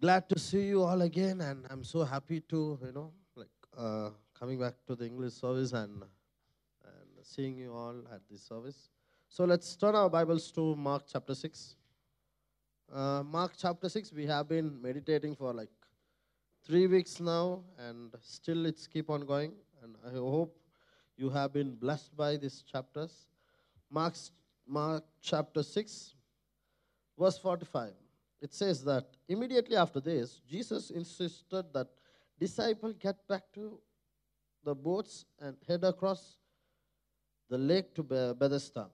glad to see you all again, and I'm so happy to, you know, like uh, coming back to the English service and and seeing you all at this service. So let's turn our Bibles to Mark chapter six. Uh, Mark chapter six. We have been meditating for like three weeks now, and still it's keep on going. And I hope you have been blessed by these chapters. Mark's, Mark chapter six, verse forty-five it says that immediately after this, Jesus insisted that disciples get back to the boats and head across the lake to Be- Bethsaida.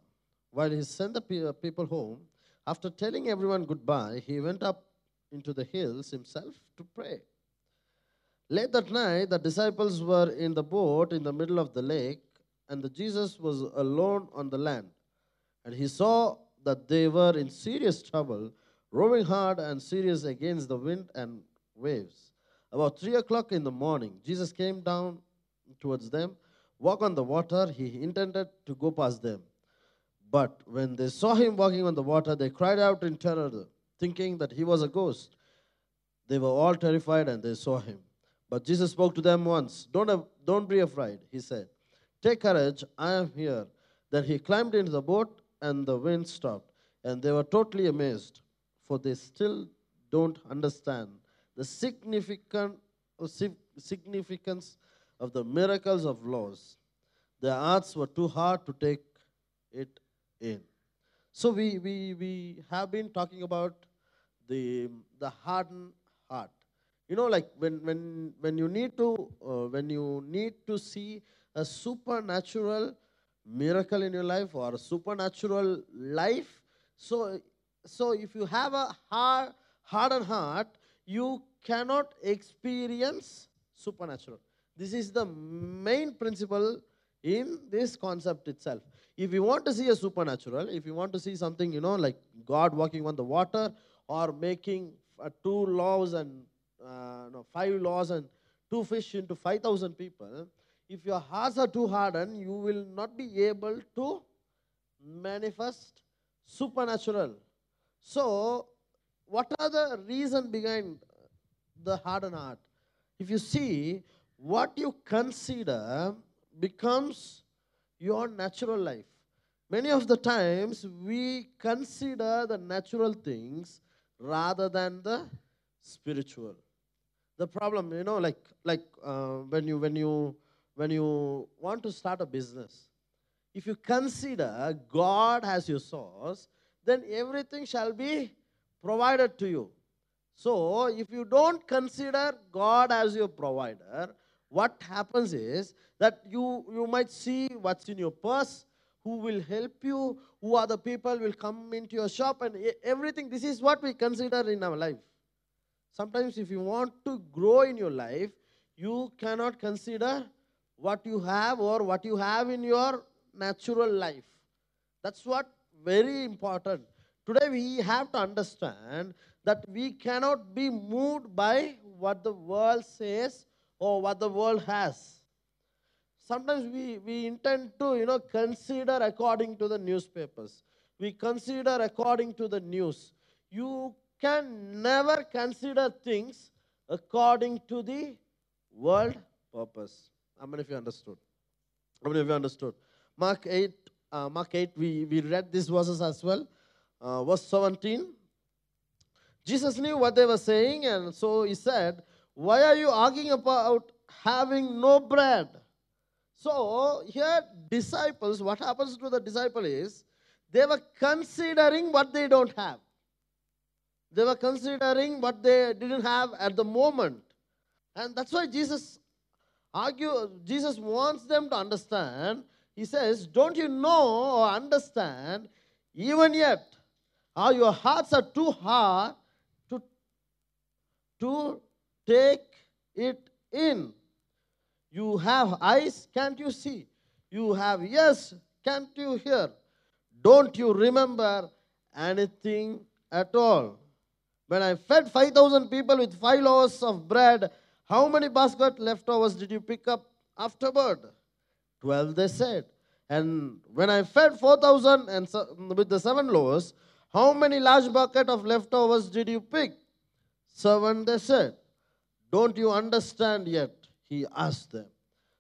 While he sent the people home, after telling everyone goodbye, he went up into the hills himself to pray. Late that night, the disciples were in the boat in the middle of the lake, and the Jesus was alone on the land. And he saw that they were in serious trouble rowing hard and serious against the wind and waves. About three o'clock in the morning, Jesus came down towards them, walked on the water. He intended to go past them. But when they saw him walking on the water, they cried out in terror, thinking that he was a ghost. They were all terrified and they saw him. But Jesus spoke to them once. Don't, don't be afraid, he said. Take courage, I am here. Then he climbed into the boat and the wind stopped. And they were totally amazed for they still don't understand the significant, significance of the miracles of laws. Their hearts were too hard to take it in. So we, we, we have been talking about the, the hardened heart. You know, like when, when, when you need to uh, when you need to see a supernatural miracle in your life or a supernatural life, so so if you have a hard, hardened heart, you cannot experience supernatural. This is the main principle in this concept itself. If you want to see a supernatural, if you want to see something, you know, like God walking on the water or making uh, two laws and uh, no, five laws and two fish into 5,000 people, if your hearts are too hardened, you will not be able to manifest supernatural so, what are the reason behind the hardened heart? If you see, what you consider becomes your natural life. Many of the times we consider the natural things rather than the spiritual. The problem, you know, like like uh, when you when you when you want to start a business, if you consider God as your source, then everything shall be provided to you. So, if you don't consider God as your provider, what happens is that you, you might see what's in your purse, who will help you, who are the people will come into your shop, and everything. This is what we consider in our life. Sometimes, if you want to grow in your life, you cannot consider what you have or what you have in your natural life. That's what very important. Today we have to understand that we cannot be moved by what the world says or what the world has. Sometimes we, we intend to, you know, consider according to the newspapers. We consider according to the news. You can never consider things according to the world purpose. How many of you understood? How many of you understood? Mark 8, uh, Mark 8, we, we read these verses as well. Uh, verse 17. Jesus knew what they were saying, and so he said, Why are you arguing about having no bread? So, here, disciples, what happens to the disciple is they were considering what they don't have. They were considering what they didn't have at the moment. And that's why Jesus argue Jesus wants them to understand he says, Don't you know or understand, even yet, how your hearts are too hard to, to take it in? You have eyes, can't you see? You have ears, can't you hear? Don't you remember anything at all? When I fed 5,000 people with five loaves of bread, how many basket leftovers did you pick up afterward? Twelve, they said. And when I fed 4,000 and so, with the seven loaves, how many large bucket of leftovers did you pick? servant, they said. Don't you understand yet? He asked them.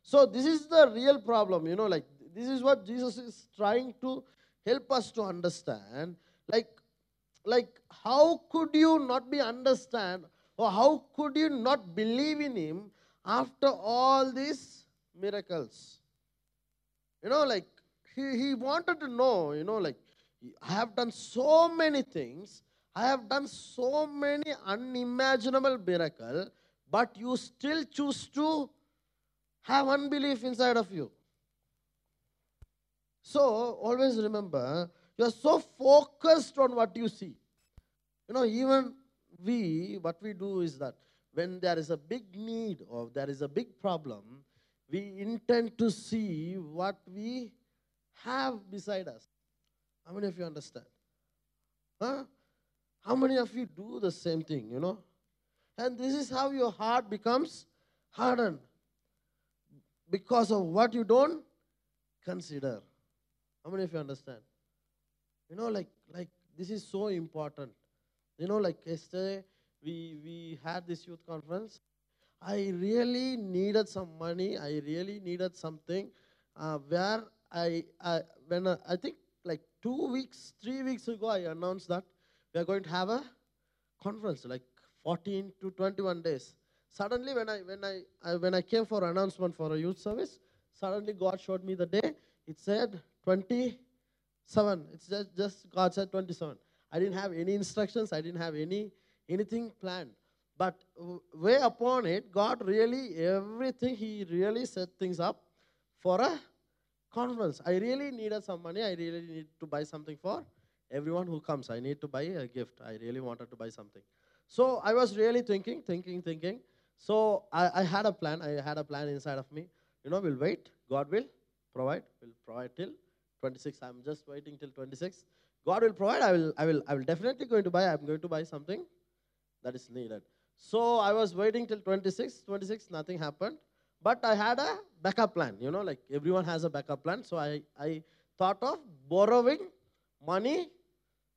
So, this is the real problem, you know, like this is what Jesus is trying to help us to understand. Like, like how could you not be understand or how could you not believe in him after all these miracles? You know, like he, he wanted to know, you know, like I have done so many things, I have done so many unimaginable miracles, but you still choose to have unbelief inside of you. So always remember, you are so focused on what you see. You know, even we, what we do is that when there is a big need or there is a big problem, we intend to see what we have beside us. How many of you understand? Huh? How many of you do the same thing, you know? And this is how your heart becomes hardened because of what you don't consider. How many of you understand? You know, like like this is so important. You know, like yesterday we we had this youth conference. I really needed some money. I really needed something uh, where I, I when uh, I think like two weeks, three weeks ago, I announced that we are going to have a conference, like 14 to 21 days. Suddenly, when I when I, I when I came for announcement for a youth service, suddenly God showed me the day. It said 27. It's just, just God said 27. I didn't have any instructions. I didn't have any anything planned. But way upon it, God really everything He really set things up for a conference. I really needed some money. I really need to buy something for everyone who comes. I need to buy a gift. I really wanted to buy something. So I was really thinking, thinking, thinking. So I, I had a plan. I had a plan inside of me. You know, we'll wait. God will provide. We'll provide till 26. I'm just waiting till 26. God will provide. I will. I will. I will definitely going to buy. I'm going to buy something that is needed. So I was waiting till 26. 26. Nothing happened. But I had a backup plan. You know, like everyone has a backup plan. So I I thought of borrowing money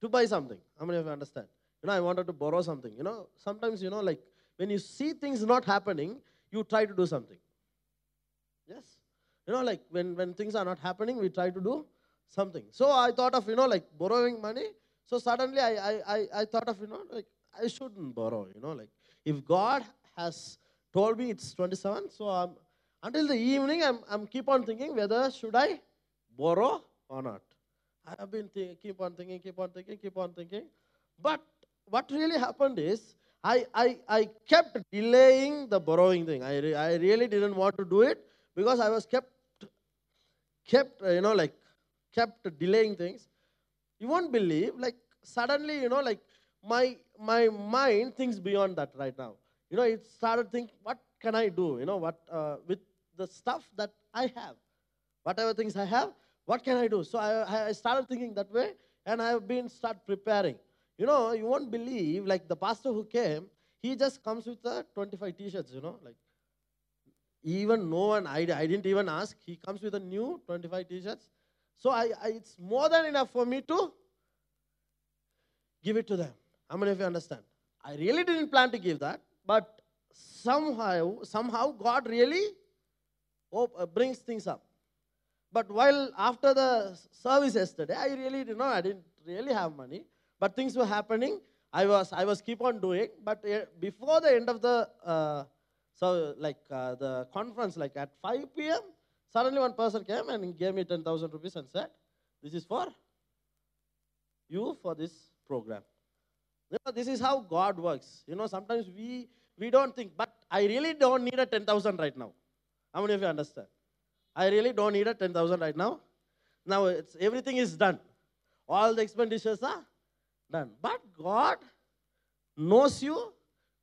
to buy something. How many of you understand? You know, I wanted to borrow something. You know, sometimes you know, like when you see things not happening, you try to do something. Yes? You know, like when, when things are not happening, we try to do something. So I thought of, you know, like borrowing money. So suddenly I, I, I, I thought of, you know, like I shouldn't borrow, you know, like if God has told me it's 27, so I'm, until the evening, I'm, I'm keep on thinking whether should I borrow or not. I have been th- keep on thinking, keep on thinking, keep on thinking. But what really happened is I, I, I kept delaying the borrowing thing. I, re, I really didn't want to do it because I was kept, kept, uh, you know, like, kept delaying things. You won't believe, like, suddenly, you know, like, my, my mind thinks beyond that right now. You know, it started thinking, what can I do, you know, what, uh, with the stuff that I have, whatever things I have, what can I do? So I, I started thinking that way, and I have been start preparing. You know, you won't believe, like the pastor who came, he just comes with the 25 t-shirts, you know, like even no one, I, I didn't even ask, he comes with a new 25 t-shirts. So I, I, it's more than enough for me to give it to them. How many of you understand? I really didn't plan to give that, but somehow, somehow God really uh, brings things up. But while after the service yesterday, I really didn't know, I didn't really have money. But things were happening. I was I was keep on doing. But uh, before the end of the uh, so like uh, the conference, like at 5 p.m., suddenly one person came and gave me 10,000 rupees and said, "This is for you for this program." You know, this is how God works. You know, sometimes we we don't think, but I really don't need a 10,000 right now. How many of you understand? I really don't need a 10,000 right now. Now it's everything is done. All the expenditures are done. But God knows you,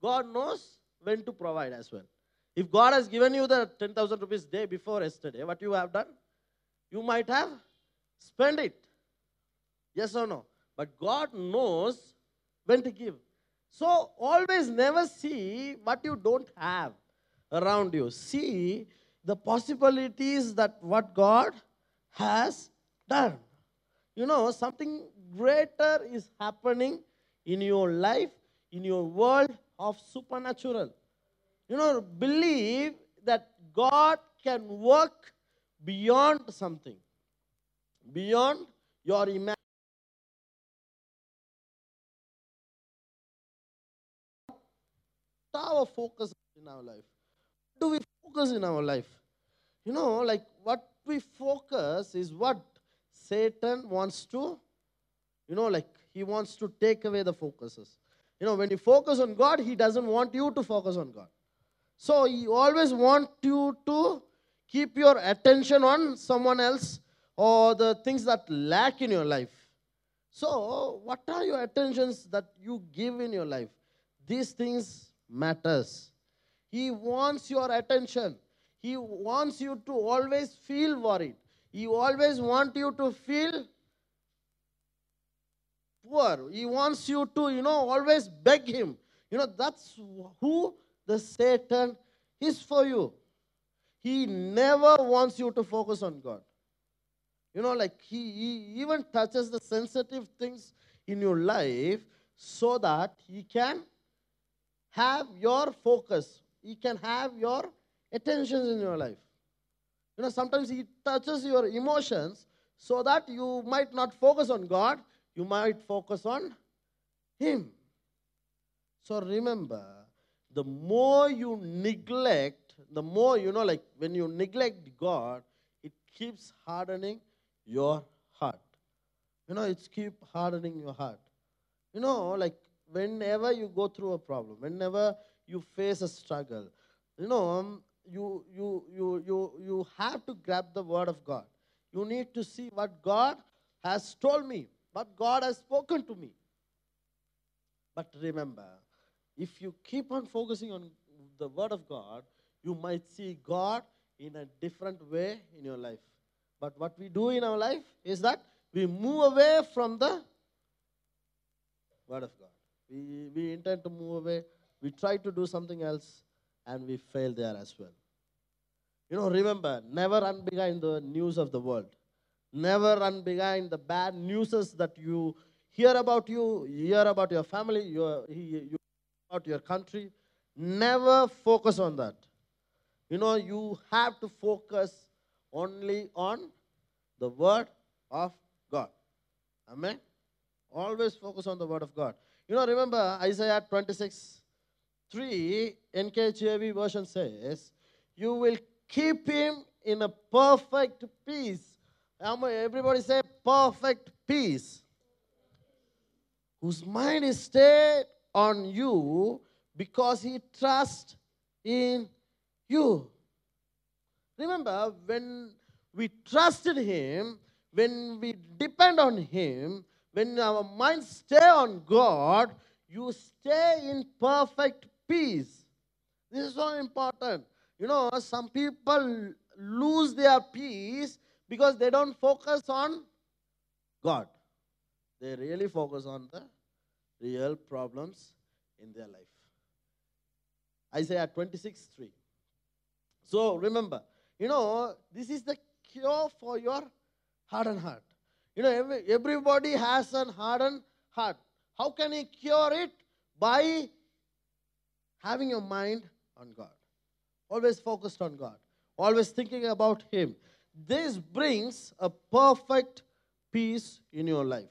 God knows when to provide as well. If God has given you the 10,000 rupees day before yesterday, what you have done? You might have spent it. Yes or no? But God knows when to give. So always never see what you don't have around you. See the possibilities that what God has done. You know, something greater is happening in your life, in your world of supernatural. You know, believe that God can work beyond something, beyond your imagination. Our focus in our life. What do we focus in our life? You know, like what we focus is what Satan wants to, you know, like he wants to take away the focuses. You know, when you focus on God, he doesn't want you to focus on God. So he always want you to keep your attention on someone else or the things that lack in your life. So, what are your attentions that you give in your life? These things matters. He wants your attention. He wants you to always feel worried. He always wants you to feel poor. He wants you to, you know, always beg him. You know, that's who the Satan is for you. He never wants you to focus on God. You know, like he, he even touches the sensitive things in your life so that he can have your focus. He can have your attentions in your life. You know, sometimes he touches your emotions so that you might not focus on God, you might focus on him. So remember, the more you neglect, the more, you know, like when you neglect God, it keeps hardening your heart. You know, it's keep hardening your heart. You know, like whenever you go through a problem, whenever you face a struggle, you know, um, you, you, you, you, you have to grab the word of God. You need to see what God has told me, what God has spoken to me. But remember, if you keep on focusing on the word of God, you might see God in a different way in your life. But what we do in our life is that we move away from the word of God. We, we intend to move away. We try to do something else and we fail there as well. You know, remember, never run behind the news of the world. Never run behind the bad newses that you hear about you, hear about your family, you, you about your country. Never focus on that. You know, you have to focus only on the Word of God. Amen. Always focus on the Word of God. You know, remember Isaiah 26 3 NKJV version says, You will keep him in a perfect peace. Everybody say, perfect peace. Whose mind is stayed on you because he trusts in you. Remember, when we trusted him, when we depend on him, when our minds stay on God, you stay in perfect peace. This is so important. You know, some people lose their peace because they don't focus on God. They really focus on the real problems in their life. Isaiah 26 3. So remember, you know, this is the cure for your hardened heart. You know, every, everybody has an hardened heart. How can he cure it? By having your mind on God. Always focused on God. Always thinking about Him. This brings a perfect peace in your life.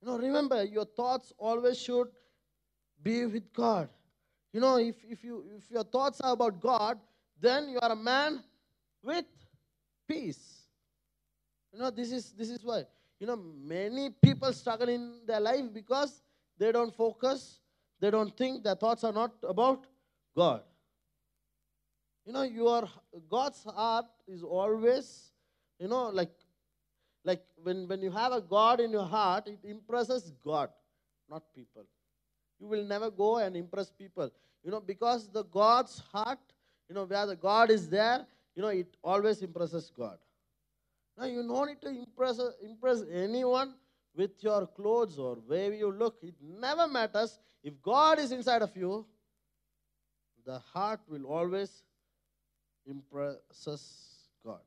You know, remember, your thoughts always should be with God. You know, if, if, you, if your thoughts are about God, then you are a man with peace. You know, this is, this is why. You know, many people struggle in their life because they don't focus, they don't think, their thoughts are not about God. You know, your God's heart is always, you know, like like when, when you have a God in your heart, it impresses God, not people. You will never go and impress people. You know, because the God's heart, you know, where the God is there, you know, it always impresses God. Now you don't need to impress impress anyone with your clothes or where you look. It never matters. If God is inside of you, the heart will always impresses God.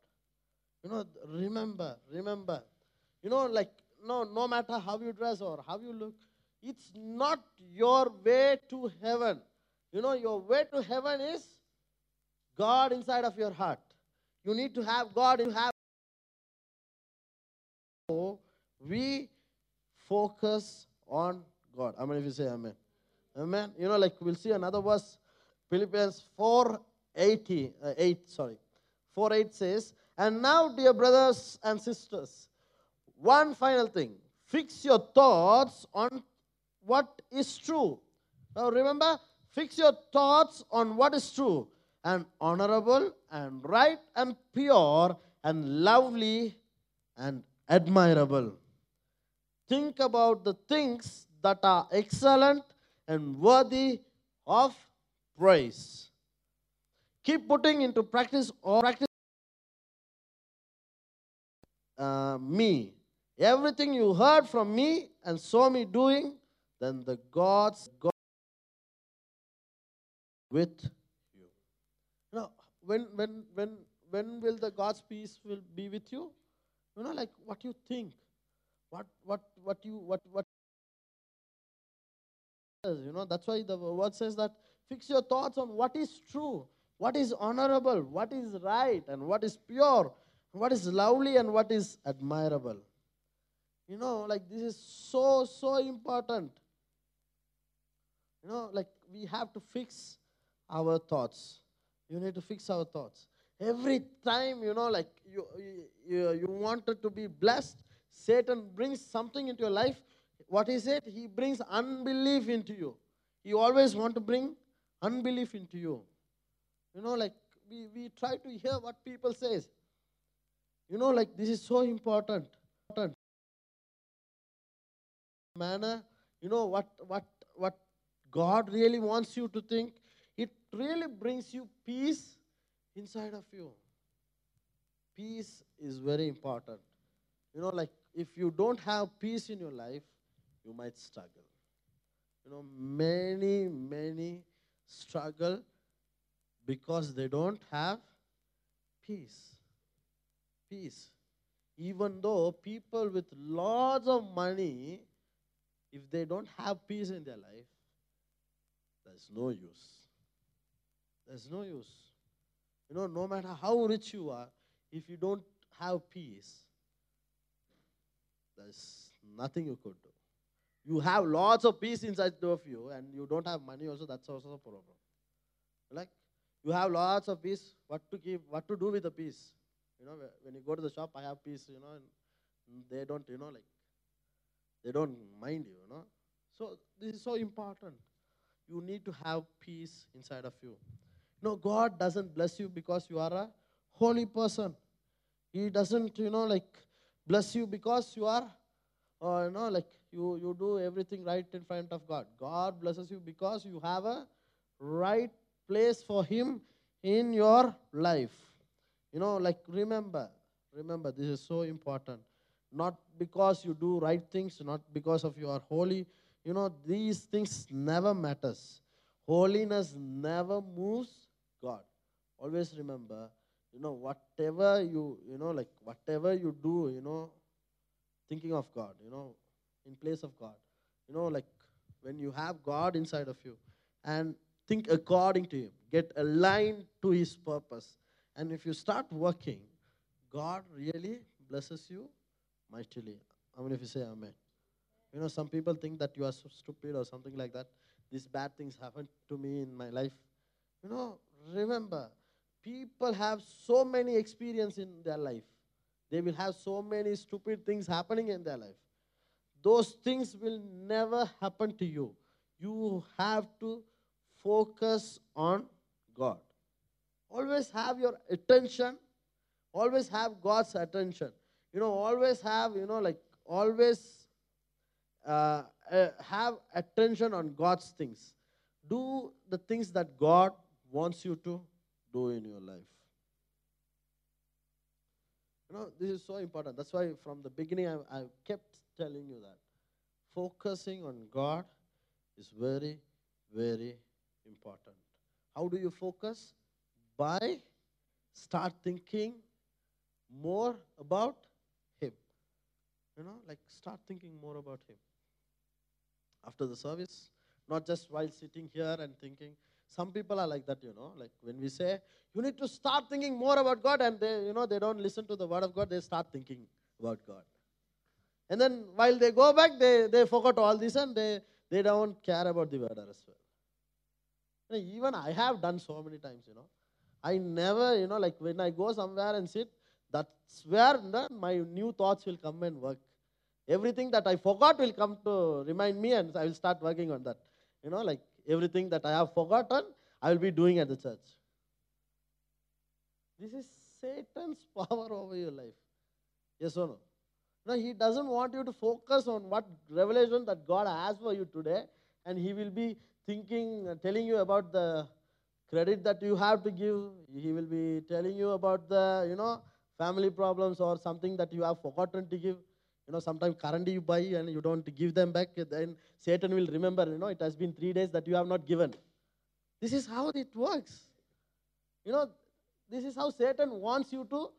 You know, remember, remember. You know, like no, no matter how you dress or how you look, it's not your way to heaven. You know, your way to heaven is God inside of your heart. You need to have God in have. So we focus on God. How many of you say amen? Amen. You know, like we'll see another verse, Philippians 4 80, uh, 8, sorry. 4 8 says, And now, dear brothers and sisters, one final thing fix your thoughts on what is true. Now, remember, fix your thoughts on what is true and honorable and right and pure and lovely and admirable. Think about the things that are excellent and worthy of praise. Keep putting into practice or practice uh, me. Everything you heard from me and saw me doing, then the God's God with you. Now, when when when when will the God's peace will be with you? You know, like what you think, what what what you what what you know that's why the word says that fix your thoughts on what is true what is honorable what is right and what is pure what is lovely and what is admirable. You know like this is so so important. You know like we have to fix our thoughts. You need to fix our thoughts every time you know like you you, you wanted to be blessed satan brings something into your life. What is it? He brings unbelief into you. He always want to bring unbelief into you. You know like we, we try to hear what people says. You know like this is so important. Important manner you know what what what god really wants you to think. It really brings you peace inside of you. Peace is very important. You know like if you don't have peace in your life you might struggle. You know many many struggle because they don't have peace. Peace. Even though people with lots of money if they don't have peace in their life there's no use. There's no use you know no matter how rich you are if you don't have peace there's nothing you could do. You have lots of peace inside of you and you don't have money also that's also a problem. Like you have lots of peace what to give what to do with the peace? You know when you go to the shop i have peace you know and they don't you know like they don't mind you you know? So this is so important. You need to have peace inside of you no god doesn't bless you because you are a holy person. He doesn't you know like bless you because you are uh, you know like you you do everything right in front of god. God blesses you because you have a right place for him in your life. You know like remember remember this is so important. Not because you do right things not because of you are holy. You know these things never matters. Holiness never moves god. Always remember you know whatever you you know like whatever you do you know thinking of god you know in place of god. You know like when you have god inside of you and think according to him get aligned to his purpose. And if you start working god really blesses you mightily. I mean, if you say amen. You know some people think that you are so stupid or something like that. These bad things happened to me in my life. You know remember people have so many experience in their life. They will have so many stupid things happening in their life. Those things will never happen to you. You have to focus on god. Always have your attention. Always have god's attention. You know always have you know like always uh, uh, have attention on god's things. Do the things that god wants you to do in your life. You know this is so important. That's why from the beginning i, I kept telling you that focusing on god is very very important. How do you focus? By start thinking more about him. You know like start thinking more about him. After the service, not just while sitting here and thinking. Some people are like that, you know. Like when we say you need to start thinking more about God, and they, you know, they don't listen to the word of God, they start thinking about God. And then while they go back, they, they forgot all this and they, they don't care about the word as well. Even I have done so many times, you know. I never, you know, like when I go somewhere and sit, that's where my new thoughts will come and work. Everything that I forgot will come to remind me, and I will start working on that. You know, like everything that I have forgotten, I will be doing at the church. This is Satan's power over your life. Yes or no? No, he doesn't want you to focus on what revelation that God has for you today, and he will be thinking, uh, telling you about the credit that you have to give. He will be telling you about the, you know, family problems or something that you have forgotten to give. You know, sometimes currently you buy and you don't give them back, then Satan will remember, you know, it has been three days that you have not given. This is how it works. You know, this is how Satan wants you to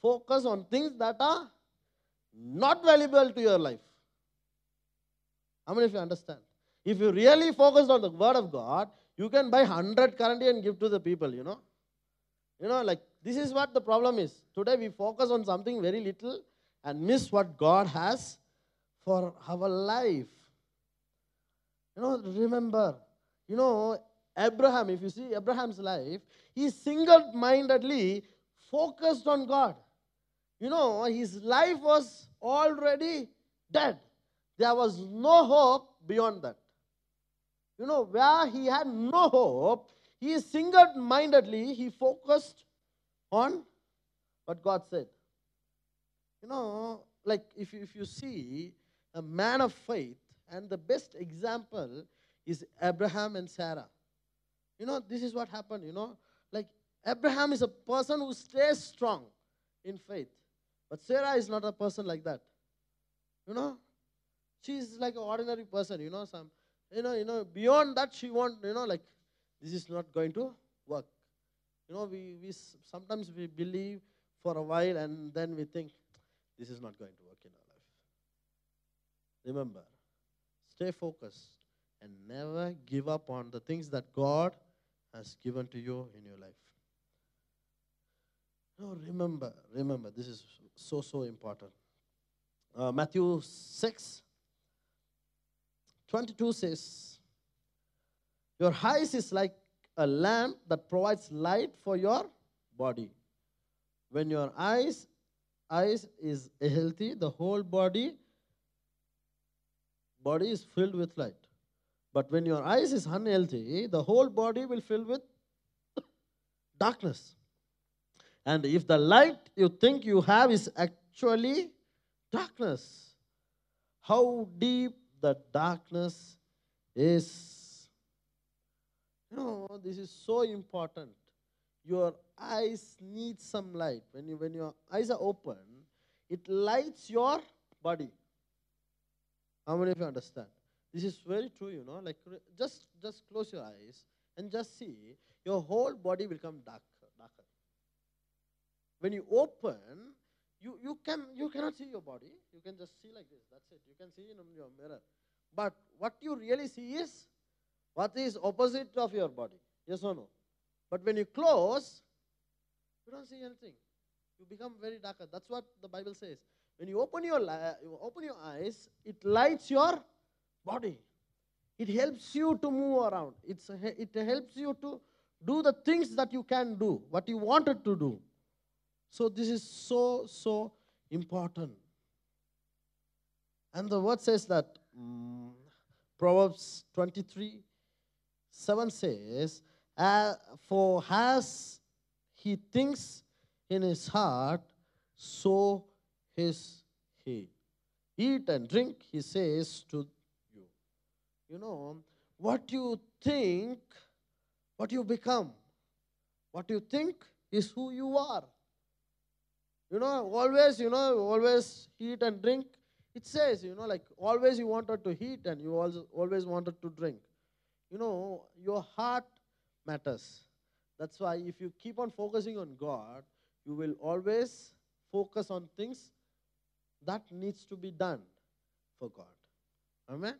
focus on things that are not valuable to your life. How many of you understand? If you really focus on the word of God, you can buy 100 currency and give to the people, you know. You know, like this is what the problem is. Today we focus on something very little and miss what God has for our life. You know, remember, you know, Abraham, if you see Abraham's life, he single mindedly focused on God. You know, his life was already dead. There was no hope beyond that. You know, where he had no hope, he single mindedly, he focused on what God said. You know, like if you, if you see a man of faith, and the best example is Abraham and Sarah. You know, this is what happened, you know. Like Abraham is a person who stays strong in faith. But Sarah is not a person like that. You know? She's like an ordinary person, you know, some you know, you know, beyond that she want, you know, like this is not going to work. You know, we, we sometimes we believe for a while and then we think this is not going to work in our life. Remember, stay focused and never give up on the things that God has given to you in your life. No, remember, remember, this is so, so important. Uh, Matthew 6 22 says, Your eyes is like a lamp that provides light for your body. When your eyes eyes is healthy, the whole body body is filled with light. But when your eyes is unhealthy, the whole body will fill with darkness. And if the light you think you have is actually darkness, how deep the darkness is. You know, this is so important. Your eyes need some light. When, you, when your eyes are open, it lights your body. How many of you understand? This is very true, you know. Like just just close your eyes and just see your whole body will become darker, darker. When you open, you, you can you cannot see your body. You can just see like this. That's it. You can see in your mirror. But what you really see is what is opposite of your body. Yes or no? But when you close, you don't see anything. You become very darker. That's what the Bible says. When you open your you open your eyes, it lights your body. It helps you to move around. It's it helps you to do the things that you can do, what you wanted to do. So this is so, so important. And the word says that um, Proverbs 23 7 says, uh, For as he thinks in his heart, so is he. Eat and drink, he says to you. You know, what you think, what you become. What you think is who you are. You know, always, you know, always eat and drink. It says, you know, like always you wanted to eat and you also always wanted to drink. You know, your heart matters. That's why if you keep on focusing on God, you will always focus on things that needs to be done for God. Amen?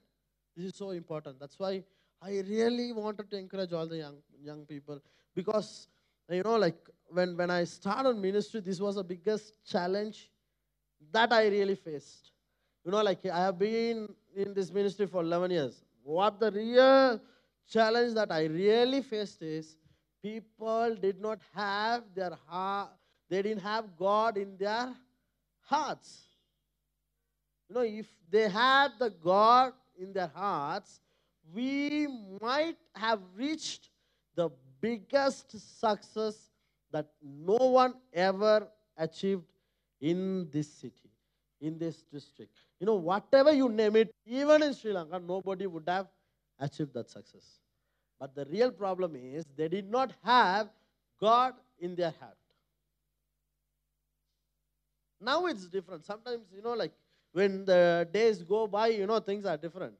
This is so important. That's why I really wanted to encourage all the young young people because you know, like when when I started ministry, this was the biggest challenge that I really faced. You know, like I have been in this ministry for 11 years. What the real challenge that I really faced is people did not have their heart, they didn't have God in their hearts. You know, if they had the God in their hearts, we might have reached the biggest success that no one ever achieved in this city, in this district. You know, whatever you name it, even in Sri Lanka, nobody would have achieved that success. But the real problem is they did not have God in their heart. Now it's different. Sometimes, you know, like when the days go by, you know, things are different.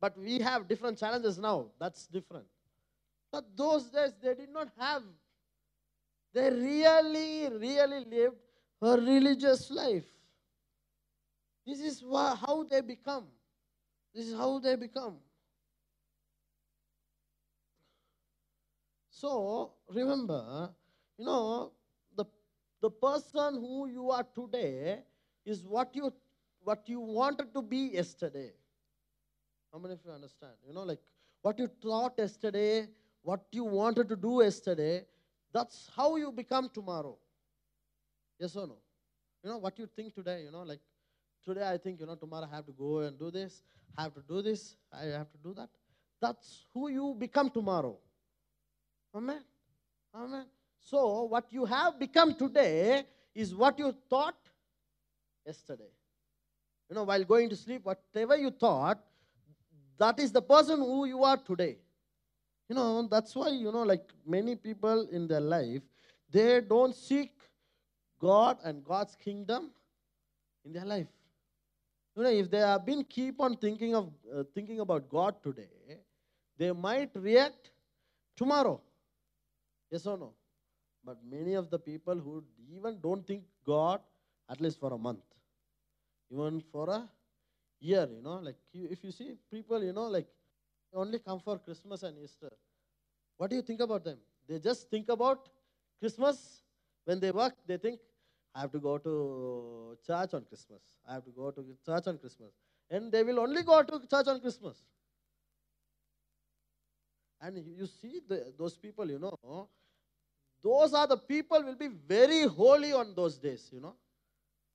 But we have different challenges now. That's different. But those days, they did not have. They really, really lived a religious life. This is how they become. This is how they become. So remember, you know, the, the person who you are today is what you what you wanted to be yesterday. How many of you understand? You know, like what you thought yesterday, what you wanted to do yesterday, that's how you become tomorrow. Yes or no? You know, what you think today, you know, like today I think, you know, tomorrow I have to go and do this, I have to do this, I have to do that. That's who you become tomorrow. Amen. Amen. So, what you have become today is what you thought yesterday. You know, while going to sleep, whatever you thought, that is the person who you are today. You know, that's why, you know, like many people in their life, they don't seek God and God's kingdom in their life. You know, if they have been keep on thinking of uh, thinking about God today, they might react tomorrow. Yes or no? But many of the people who even don't think God, at least for a month, even for a year, you know, like if you see people, you know, like only come for Christmas and Easter. What do you think about them? They just think about Christmas. When they work, they think, I have to go to church on Christmas. I have to go to church on Christmas. And they will only go to church on Christmas. And you see the, those people, you know, those are the people will be very holy on those days, you know.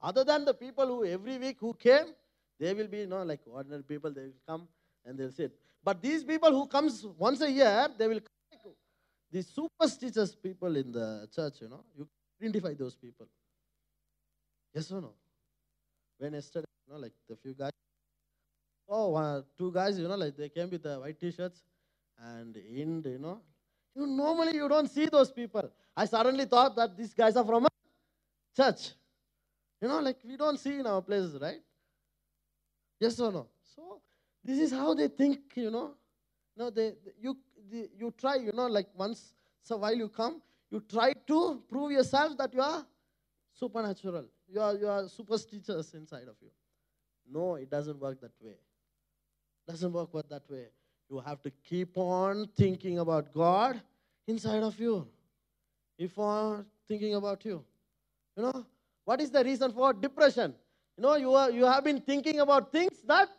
Other than the people who every week who came, they will be, you know, like ordinary people, they will come and they'll sit. But these people who comes once a year, they will come like the superstitious people in the church, you know. You identify those people. Yes or no? When yesterday, you know, like the few guys, oh, uh, guys, you know, like they came with the white t-shirts and in, you know, you normally you don't see those people. I suddenly thought that these guys are from a church. You know, like we don't see in our places, right? Yes or no? So this is how they think, you know. No, they, you the, you try, you know, like once so while you come, you try to prove yourself that you are supernatural. You are you are superstitious inside of you. No, it doesn't work that way. Doesn't work that way. You have to keep on thinking about God inside of you. If on thinking about you. You know, what is the reason for depression? You know, you, are, you have been thinking about things that,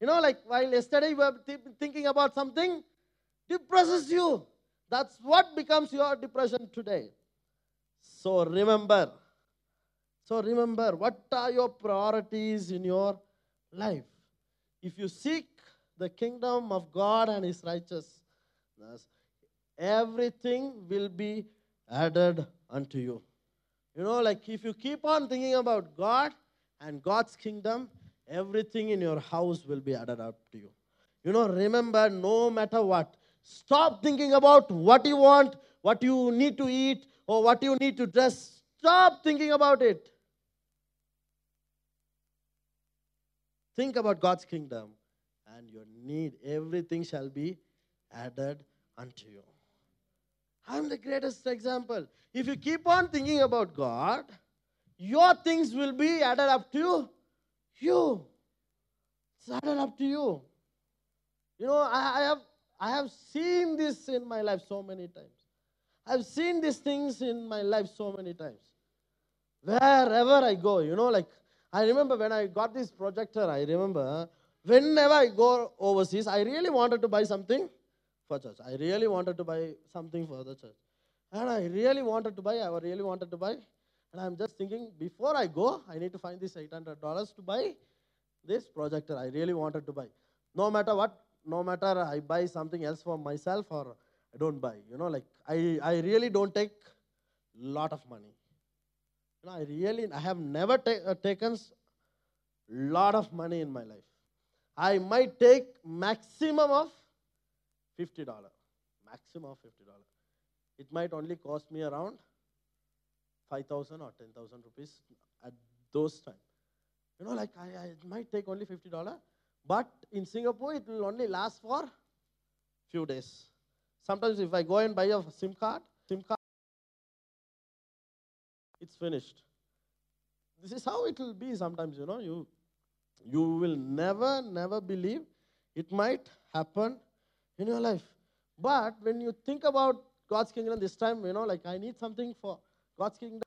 you know, like while yesterday you were th- thinking about something, depresses you. That's what becomes your depression today. So remember, so remember, what are your priorities in your life? If you seek the kingdom of God and His righteousness, everything will be added unto you. You know, like if you keep on thinking about God and God's kingdom, everything in your house will be added up to you. You know, remember, no matter what, stop thinking about what you want, what you need to eat, or what you need to dress. Stop thinking about it. Think about God's kingdom, and your need, everything shall be added unto you. I'm the greatest example. If you keep on thinking about God, your things will be added up to you. It's added up to you. You know, I, I have I have seen this in my life so many times. I've seen these things in my life so many times. Wherever I go, you know, like I remember when I got this projector, I remember whenever I go overseas, I really wanted to buy something for church. I really wanted to buy something for the church. And I really wanted to buy, I really wanted to buy. And I'm just thinking, before I go, I need to find this $800 to buy this projector. I really wanted to buy. No matter what, no matter I buy something else for myself or I don't buy. You know, like I, I really don't take lot of money. You know, I really, I have never ta- uh, taken lot of money in my life. I might take maximum of $50. Maximum of $50. It might only cost me around 5,000 or 10,000 rupees at those times. You know, like I, I, might take only $50, but in Singapore it will only last for few days. Sometimes if I go and buy a SIM card, SIM card, it's finished. This is how it will be sometimes, you know. You you will never, never believe it might happen in your life. But when you think about God's kingdom this time, you know, like I need something for God's kingdom.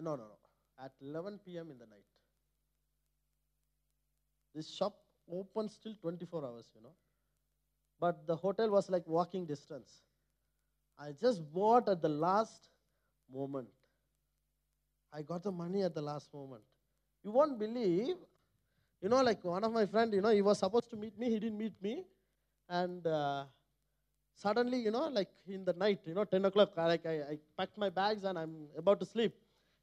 No, no, no. At 11 p.m. in the night. This shop opens till 24 hours, you know. But the hotel was like walking distance. I just bought at the last moment. I got the money at the last moment. You won't believe, you know, like one of my friend, you know, he was supposed to meet me, he didn't meet me, and uh, suddenly, you know, like in the night, you know, 10 o'clock, like I, I packed my bags and I'm about to sleep,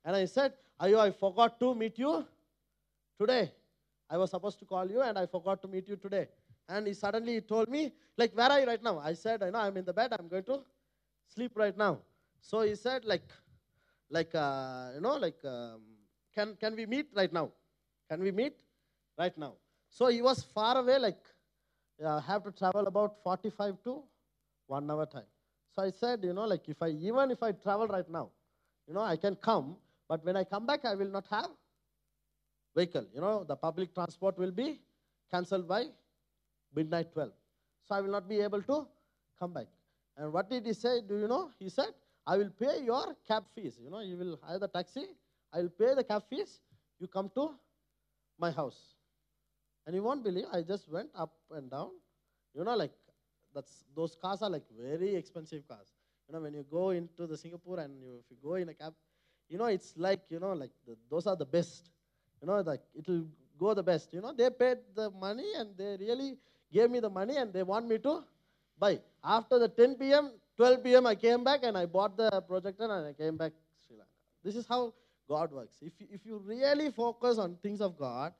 and I said, Ayo, I forgot to meet you today. I was supposed to call you and I forgot to meet you today. And he suddenly told me, like, where are you right now? I said, I know I'm in the bed. I'm going to sleep right now. So he said, like, like, uh, you know, like, um, can can we meet right now? Can we meet right now? So he was far away, like, uh, have to travel about 45 to one hour time. So I said, you know, like, if I even if I travel right now, you know, I can come, but when I come back, I will not have vehicle. You know, the public transport will be cancelled by midnight 12. So I will not be able to come back. And what did he say? Do you know? He said, I will pay your cab fees. You know, you will hire the taxi. I will pay the cab fees. You come to my house. And you won't believe, I just went up and down. You know, like that's those cars are like very expensive cars. You know, when you go into the Singapore and you, if you go in a cab, you know, it's like you know, like the, those are the best. You know, like it will go the best. You know, they paid the money and they really gave me the money and they want me to buy. After the 10 p.m., 12 p.m., I came back and I bought the projector and I came back Sri Lanka. This is how God works. If if you really focus on things of God,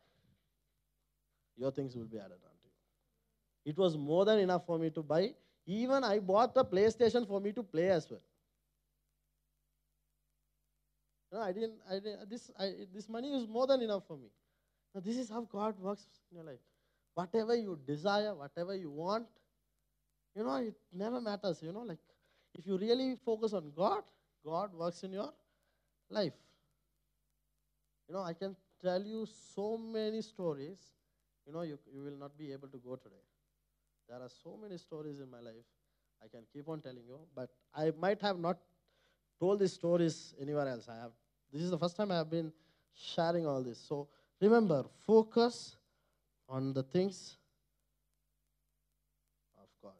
your things will be added unto you. It was more than enough for me to buy. Even I bought a PlayStation for me to play as well. No, I didn't. I didn't this, I, this money is more than enough for me. Now, this is how God works in your life. Whatever you desire, whatever you want, you know, it never matters. You know, like if you really focus on God, God works in your life. You know, I can tell you so many stories. You know, you, you will not be able to go today. There are so many stories in my life. I can keep on telling you, but I might have not told these stories anywhere else. I have. This is the first time I have been sharing all this. So remember, focus on the things of God.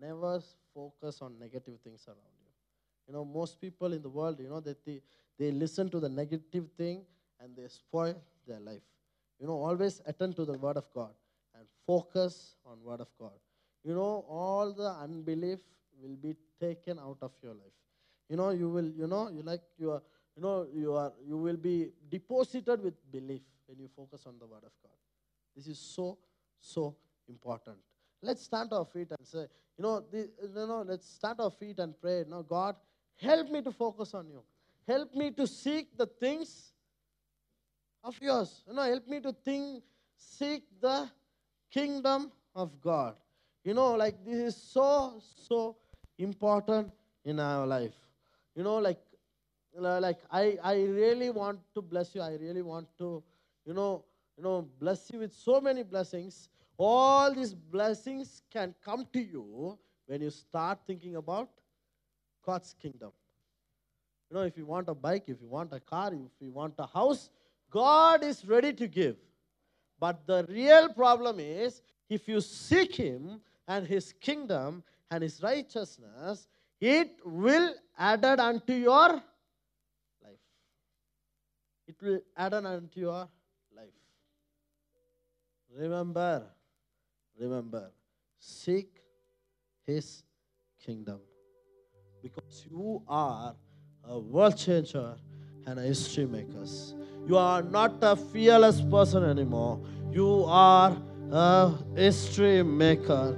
Never focus on negative things around you. You know, most people in the world, you know, that they, they listen to the negative thing and they spoil their life. You know, always attend to the word of God and focus on word of God. You know, all the unbelief will be taken out of your life. You know, you will, you know, you like you are, you know, you are, you will be deposited with belief when you focus on the word of God. This is so, so important. Let's stand our feet and say, you know, the, you know, let's stand our feet and pray. Now, God, help me to focus on you. help me to seek the things of yours. You know, help me to think, seek the kingdom of God. You know, like this is so, so important in our life. You know, like, like I, I really want to bless you. I really want to, you know, you know, bless you with so many blessings. All these blessings can come to you when you start thinking about God's kingdom. You know, if you want a bike, if you want a car, if you want a house, God is ready to give. But the real problem is if you seek Him and His kingdom and His righteousness, it will added unto your. It will added unto your life. Remember, remember, seek His kingdom because you are a world changer and a history maker. You are not a fearless person anymore. You are a history maker.